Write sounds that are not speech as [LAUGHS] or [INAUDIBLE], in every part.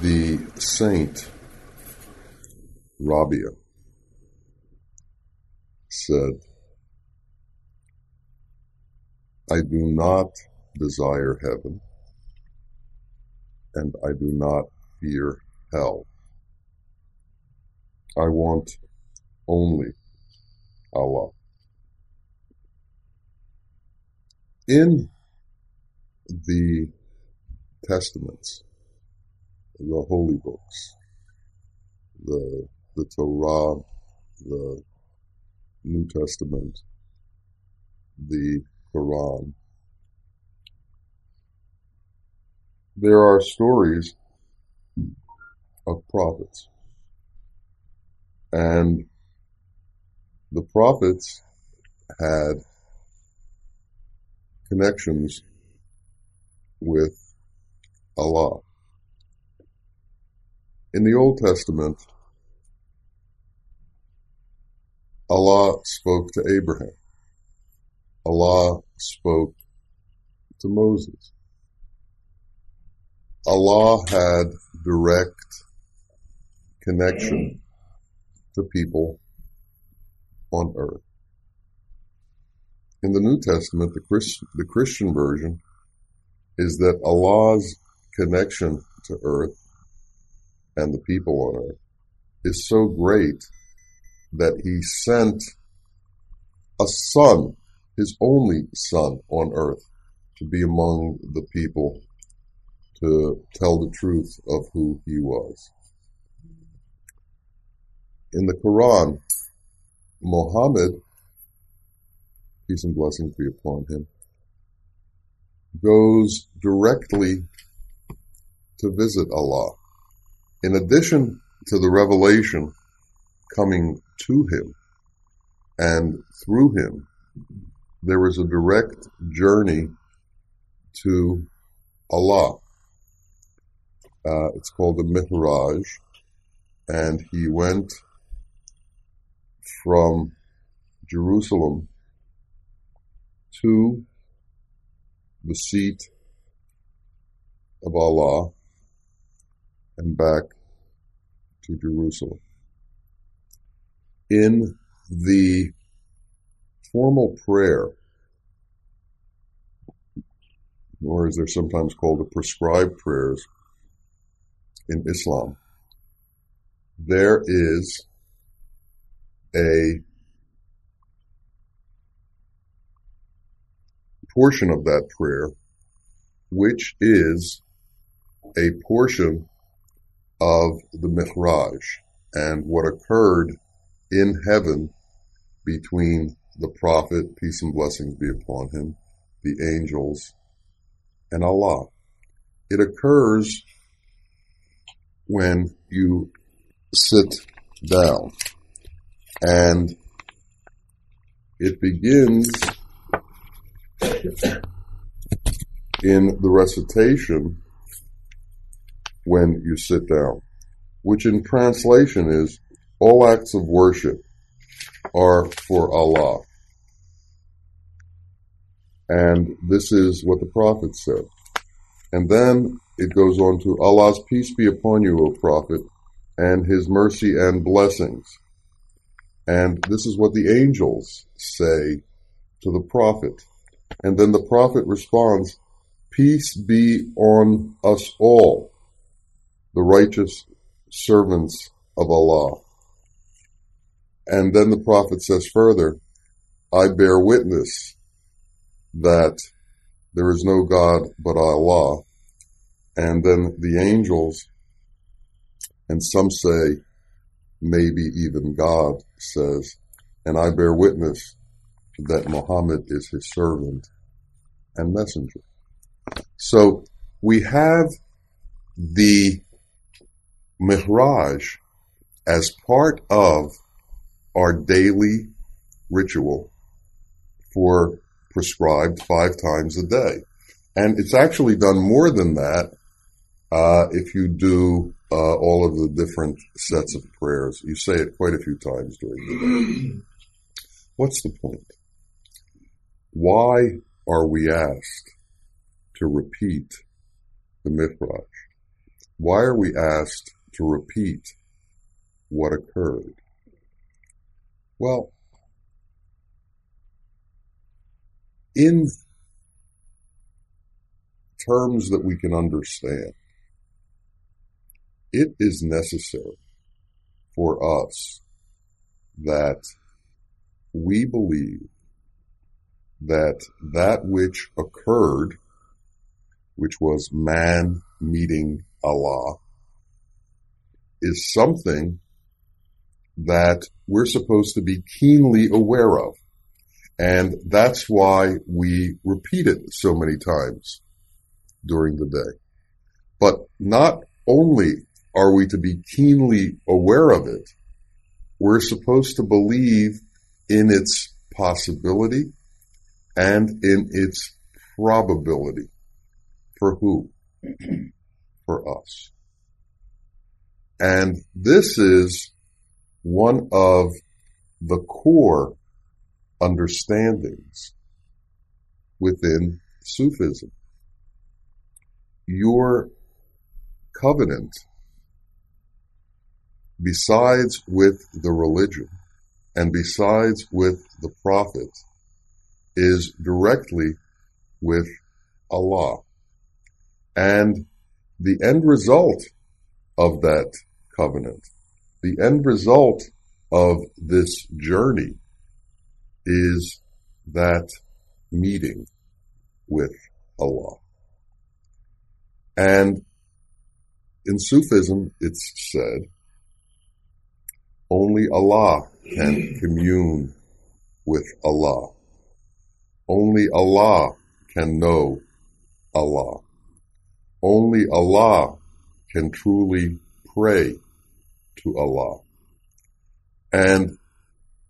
The saint Rabia said, I do not desire heaven and I do not fear hell. I want only Allah. In the Testaments, the holy books, the, the Torah, the New Testament, the Quran, there are stories of prophets. And the prophets had connections with Allah. In the Old Testament, Allah spoke to Abraham. Allah spoke to Moses. Allah had direct connection to people on earth. In the New Testament, the, Christ, the Christian version is that Allah's connection to earth and the people on earth is so great that he sent a son, his only son on earth, to be among the people to tell the truth of who he was. In the Quran, Muhammad, peace and blessings be upon him, goes directly to visit Allah. In addition to the revelation coming to him and through him, there is a direct journey to Allah. Uh, it's called the Mi'raj, and he went from Jerusalem to the seat of Allah and back to Jerusalem. In the formal prayer, or as they're sometimes called the prescribed prayers in Islam, there is a portion of that prayer which is a portion of the Mi'raj and what occurred in heaven between the Prophet, peace and blessings be upon him, the angels, and Allah. It occurs when you sit down and it begins in the recitation when you sit down, which in translation is all acts of worship are for Allah. And this is what the Prophet said. And then it goes on to Allah's peace be upon you, O Prophet, and His mercy and blessings. And this is what the angels say to the Prophet. And then the Prophet responds, Peace be on us all, the righteous servants of Allah. And then the Prophet says further, I bear witness that there is no God but Allah. And then the angels, and some say maybe even God says, and I bear witness that Muhammad is his servant and messenger. So we have the Mi'raj as part of our daily ritual for prescribed five times a day. And it's actually done more than that uh, if you do uh, all of the different sets of prayers. You say it quite a few times during the day. [CLEARS THROAT] What's the point? Why are we asked to repeat the Mi'raj? why are we asked to repeat what occurred? Well, in terms that we can understand, it is necessary for us that we believe that that which occurred, which was man meeting Allah, is something that we're supposed to be keenly aware of. And that's why we repeat it so many times during the day. But not only are we to be keenly aware of it, we're supposed to believe in its possibility and in its probability. For who? [CLEARS THROAT] For us. And this is one of the core understandings within Sufism. Your covenant, besides with the religion and besides with the prophet, is directly with Allah. And the end result of that covenant, the end result of this journey is that meeting with Allah. And in Sufism, it's said, only Allah can commune with Allah. Only Allah can know Allah. Only Allah can truly pray to Allah. And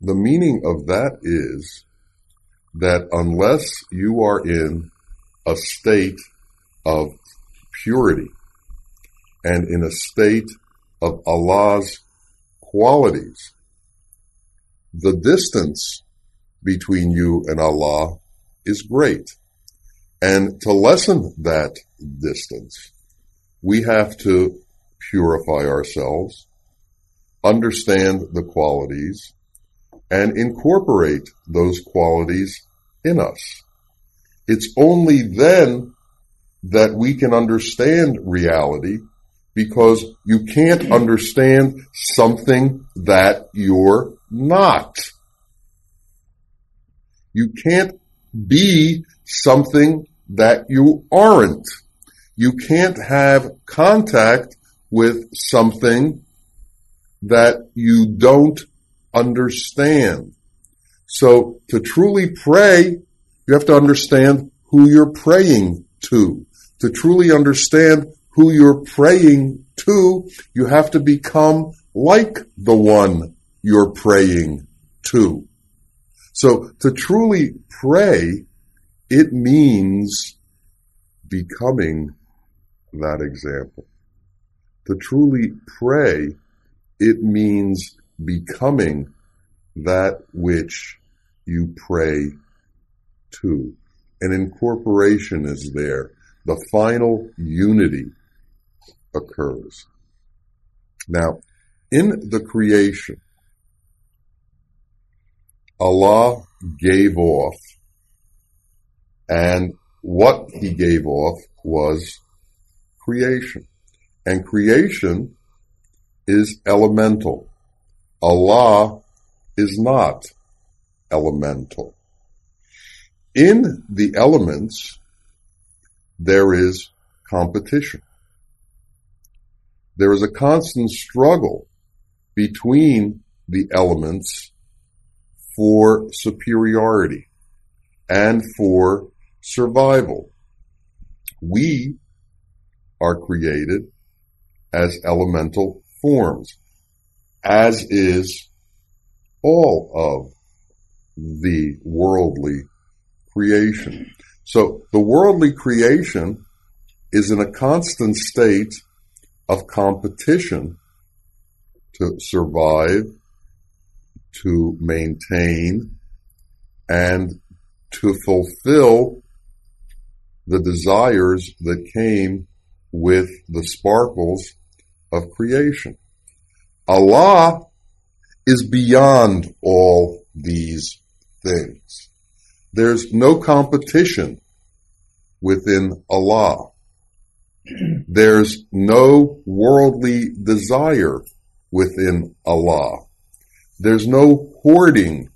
the meaning of that is that unless you are in a state of purity and in a state of Allah's qualities, the distance between you and Allah is great. And to lessen that distance, we have to purify ourselves, understand the qualities, and incorporate those qualities in us. It's only then that we can understand reality because you can't [CLEARS THROAT] understand something that you're not. You can't be something that you aren't. You can't have contact with something that you don't understand. So to truly pray, you have to understand who you're praying to. To truly understand who you're praying to, you have to become like the one you're praying to. So to truly pray, it means becoming that example. To truly pray, it means becoming that which you pray to. An incorporation is there. The final unity occurs. Now, in the creation, Allah gave off, and what He gave off was creation. And creation is elemental. Allah is not elemental. In the elements, there is competition. There is a constant struggle between the elements for superiority and for survival. We are created as elemental forms, as is all of the worldly creation. So the worldly creation is in a constant state of competition to survive, to maintain, and to fulfill the desires that came with the sparkles of creation. Allah is beyond all these things. There's no competition within Allah. [CLEARS THROAT] There's no worldly desire within Allah. There's no hoarding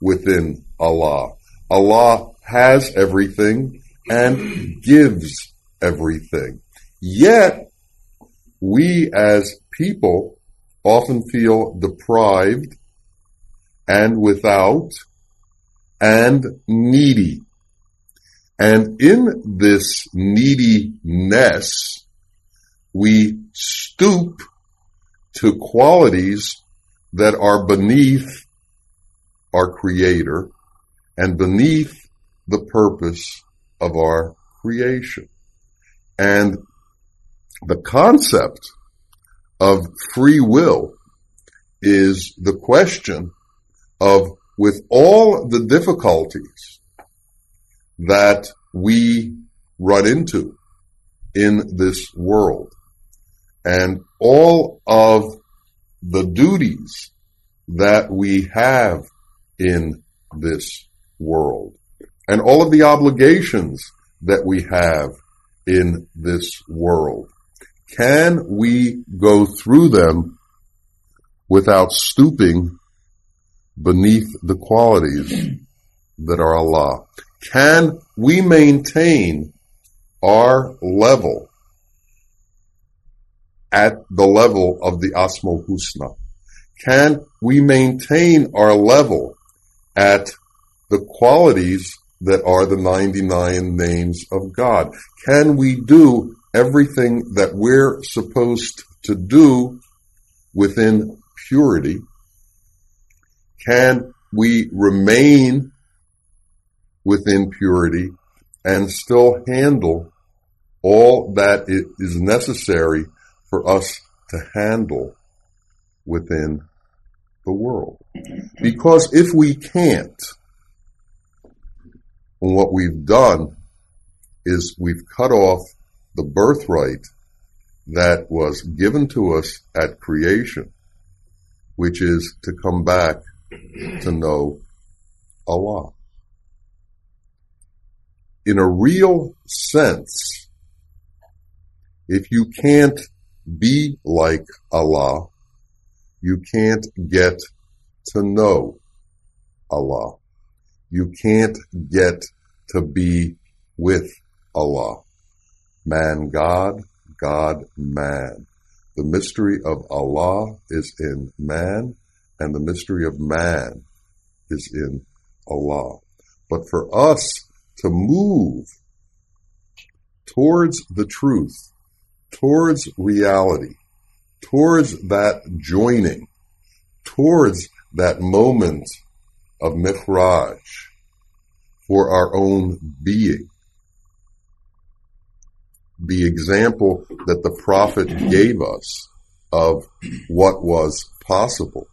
within Allah. Allah has everything and gives everything. Yet, we as people often feel deprived and without and needy. And in this neediness, we stoop to qualities that are beneath our creator and beneath the purpose of our creation. And the concept of free will is the question of with all the difficulties that we run into in this world and all of the duties that we have in this world and all of the obligations that we have in this world. Can we go through them without stooping beneath the qualities that are Allah? Can we maintain our level at the level of the Asmaul Husna? Can we maintain our level at the qualities that are the 99 names of God? Can we do everything that we're supposed to do within purity? Can we remain within purity and still handle all that it is necessary for us to handle within the world? Because if we can't, what we've done is we've cut off the birthright that was given to us at creation, which is to come back to know Allah. In a real sense, if you can't be like Allah, you can't get to know Allah. You can't get to be with Allah. Man God, God man. The mystery of Allah is in man and the mystery of man is in Allah. But for us to move towards the truth, towards reality, towards that joining, towards that moment of Mi'raj for our own being, the example that the prophet gave us of what was possible.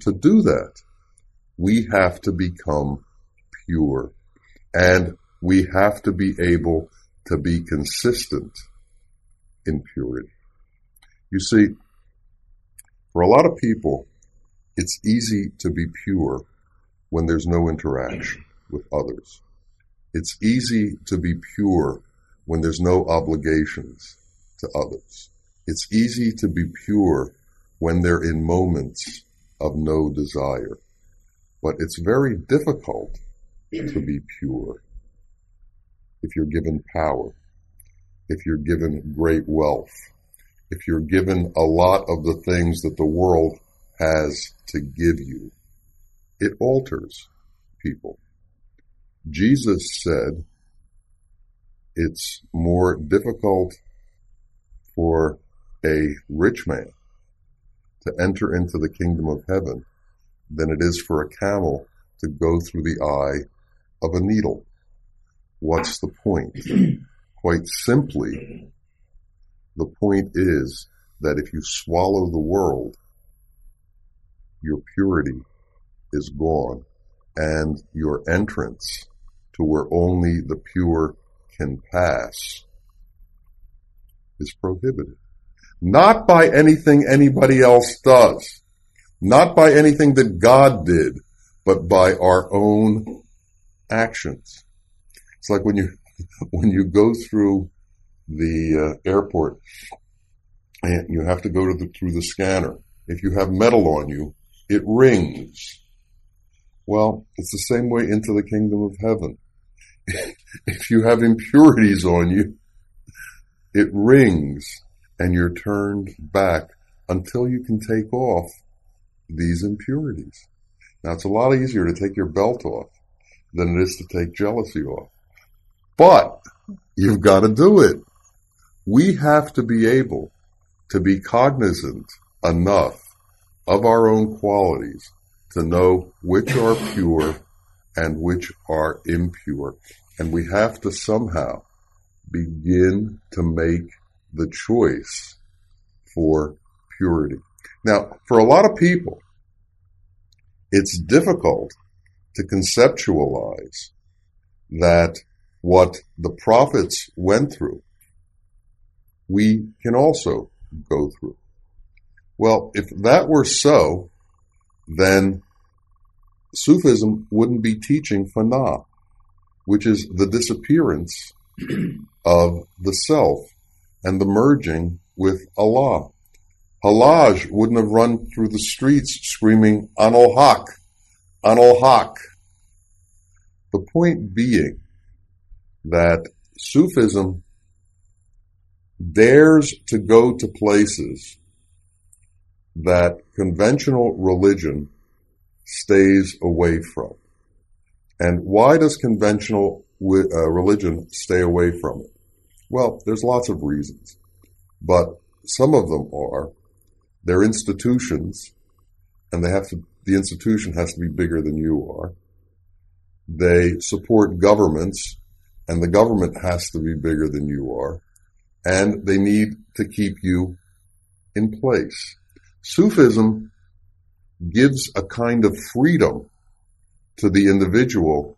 To do that, we have to become pure and we have to be able to be consistent in purity. You see, for a lot of people, it's easy to be pure when there's no interaction with others. It's easy to be pure when there's no obligations to others. It's easy to be pure when they're in moments of no desire. But it's very difficult to be pure if you're given power, if you're given great wealth, if you're given a lot of the things that the world has to give you. It alters people. Jesus said it's more difficult for a rich man to enter into the kingdom of heaven than it is for a camel to go through the eye of a needle. What's the point? [CLEARS THROAT] Quite simply, the point is that if you swallow the world, your purity is gone and your entrance to where only the pure can pass is prohibited. Not by anything anybody else does. Not by anything that God did, but by our own actions. It's like when you, [LAUGHS] when you go through the uh, airport and you have to go to the, through the scanner. If you have metal on you, it rings. Well, it's the same way into the kingdom of heaven. If you have impurities on you, it rings and you're turned back until you can take off these impurities. Now it's a lot easier to take your belt off than it is to take jealousy off. But you've got to do it. We have to be able to be cognizant enough of our own qualities to know which are pure and which are impure. And we have to somehow begin to make the choice for purity. Now, for a lot of people, it's difficult to conceptualize that what the prophets went through, we can also go through. Well, if that were so, then Sufism wouldn't be teaching fana, which is the disappearance [CLEARS THROAT] of the self and the merging with Allah. Hallaj wouldn't have run through the streets screaming Anol Haq, Anol Haq. The point being that Sufism dares to go to places that conventional religion stays away from. And why does conventional uh, religion stay away from it? Well, there's lots of reasons, but some of them are they're institutions and they have to, the institution has to be bigger than you are. They support governments and the government has to be bigger than you are and they need to keep you in place. Sufism gives a kind of freedom to the individual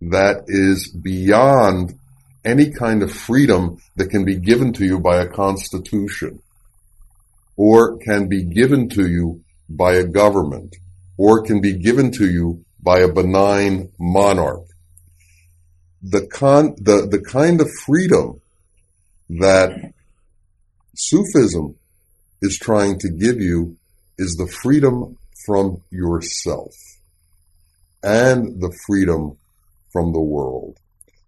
that is beyond any kind of freedom that can be given to you by a constitution or can be given to you by a government or can be given to you by a benign monarch. The con, the, the kind of freedom that Sufism is trying to give you is the freedom from yourself and the freedom from the world,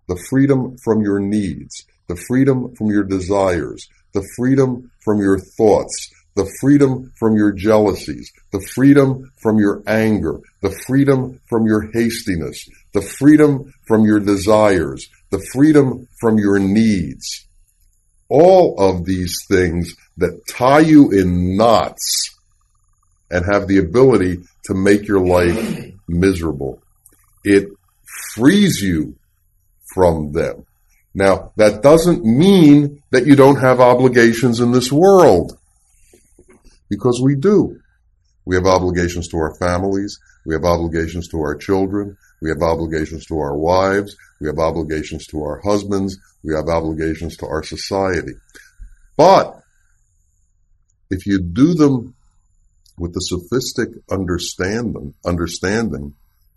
the freedom from your needs, the freedom from your desires, the freedom from your thoughts, the freedom from your jealousies, the freedom from your anger, the freedom from your hastiness, the freedom from your desires, the freedom from your needs, all of these things that tie you in knots and have the ability to make your life miserable. It frees you from them. Now, that doesn't mean that you don't have obligations in this world. Because we do. We have obligations to our families. We have obligations to our children. We have obligations to our wives. We have obligations to our husbands. We have obligations to our society. But if you do them with the Sufistic understanding, understanding,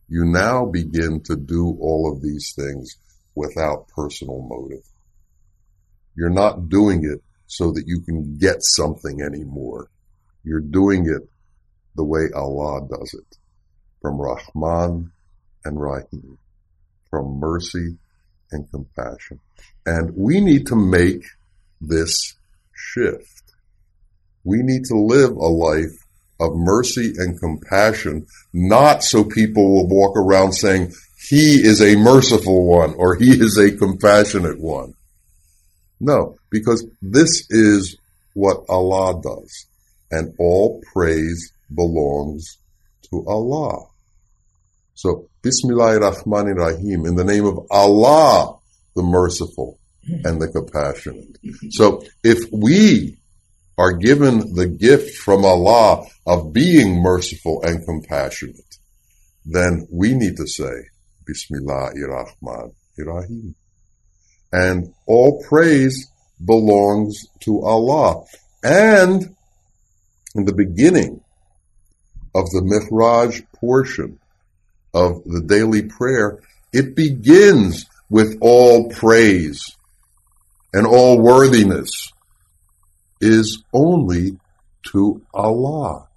you now begin to do all of these things without personal motive. You're not doing it so that you can get something anymore. You're doing it the way Allah does it. From Rahman and Rahim. From mercy and compassion. And we need to make this shift. We need to live a life of mercy and compassion, not so people will walk around saying, he is a merciful one or he is a compassionate one. No, because this is what Allah does. And all praise belongs to Allah. So, Bismillahir Rahmanir Rahim, in the name of Allah, the merciful and the compassionate. So, if we are given the gift from Allah of being merciful and compassionate, then we need to say, Bismillahir Rahman Rahim. And all praise belongs to Allah. And in the beginning of the Mi'raj portion of the daily prayer, it begins with all praise and all worthiness is only to Allah.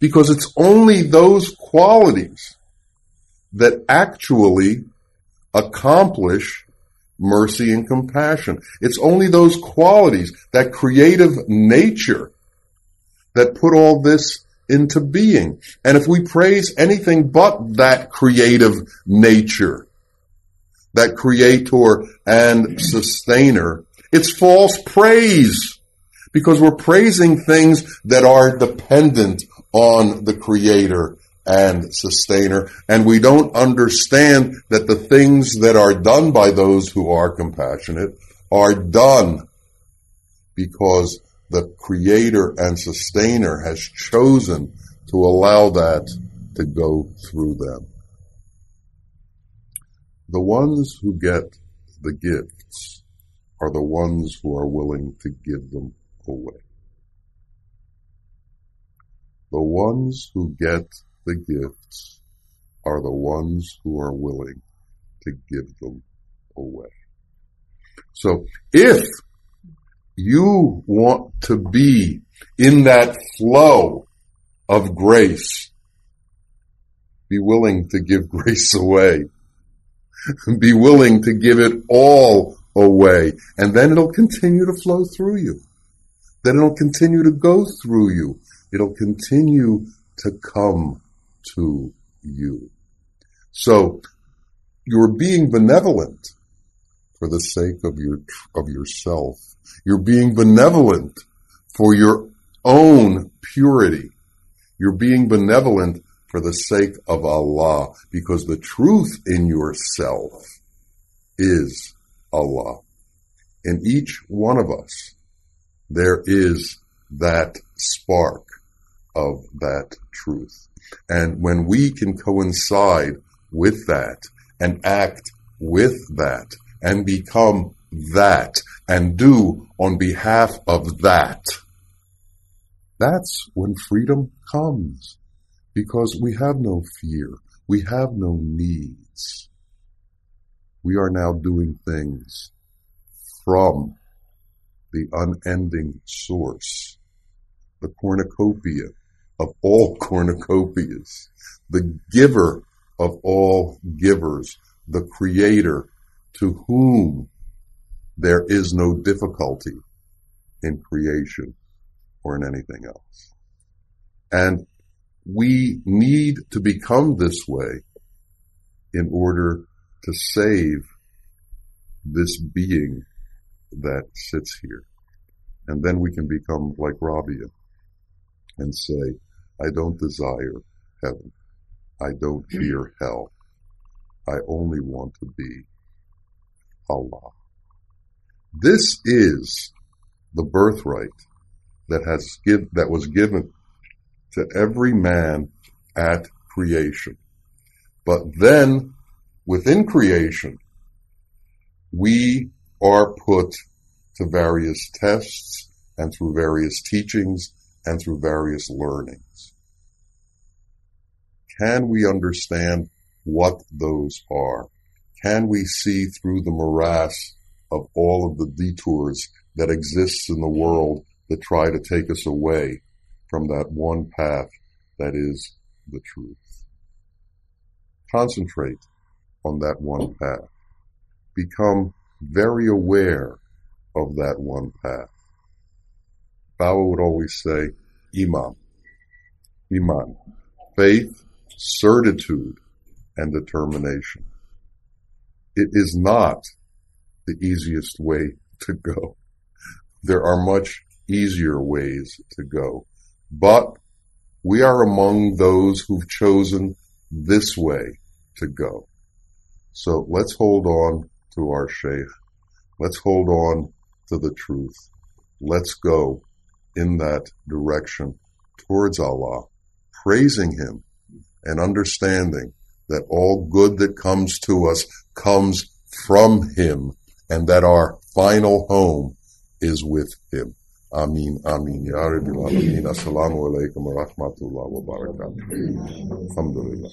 Because it's only those qualities that actually accomplish mercy and compassion. It's only those qualities, that creative nature that put all this into being. And if we praise anything but that creative nature, that creator and sustainer, it's false praise because we're praising things that are dependent on the creator and sustainer. And we don't understand that the things that are done by those who are compassionate are done because the creator and sustainer has chosen to allow that to go through them. The ones who get the gifts are the ones who are willing to give them away. The ones who get the gifts are the ones who are willing to give them away. So if you want to be in that flow of grace, be willing to give [LAUGHS] grace away. be willing to give it all away. And then it'll continue to flow through you. Then it'll continue to go through you. It'll continue to come to you. So you're being benevolent for the sake of your, of yourself. You're being benevolent for your own purity. You're being benevolent for the sake of Allah because the truth in yourself is Allah. In each one of us, there is that spark of that truth. And when we can coincide with that and act with that and become that and do on behalf of that, that's when freedom comes because we have no fear. We have no needs. We are now doing things from the unending source, the cornucopia of all [LAUGHS] cornucopias, the giver of all givers, the creator to whom there is no difficulty in creation or in anything else. And we need to become this way in order to save this being that sits here. And then we can become like Rabia and say, I don't desire heaven. I don't hmm. fear hell. I only want to be Allah. This is the birthright that has give, that was given to every man at creation. But then within creation, we are put to various tests and through various teachings and through various learnings. Can we understand what those are? Can we see through the morass of all of the detours that exists in the world that try to take us away from that one path that is the truth? Concentrate on that one path. Become very aware of that one path. Bawa would always say, Iman. Iman. Faith, certitude, and determination. It is not the easiest way to go. There are much easier ways to go. But we are among those who've chosen this way to go. So let's hold on to our Shaykh. Let's hold on to the truth. Let's go in that direction towards Allah, praising Him and understanding that all good that comes to us comes from Him and that our final home is with him. Amin, Amin. Ya Rabbil Alameen. Assalamu alaikum wa wa barakatuh. Alhamdulillah.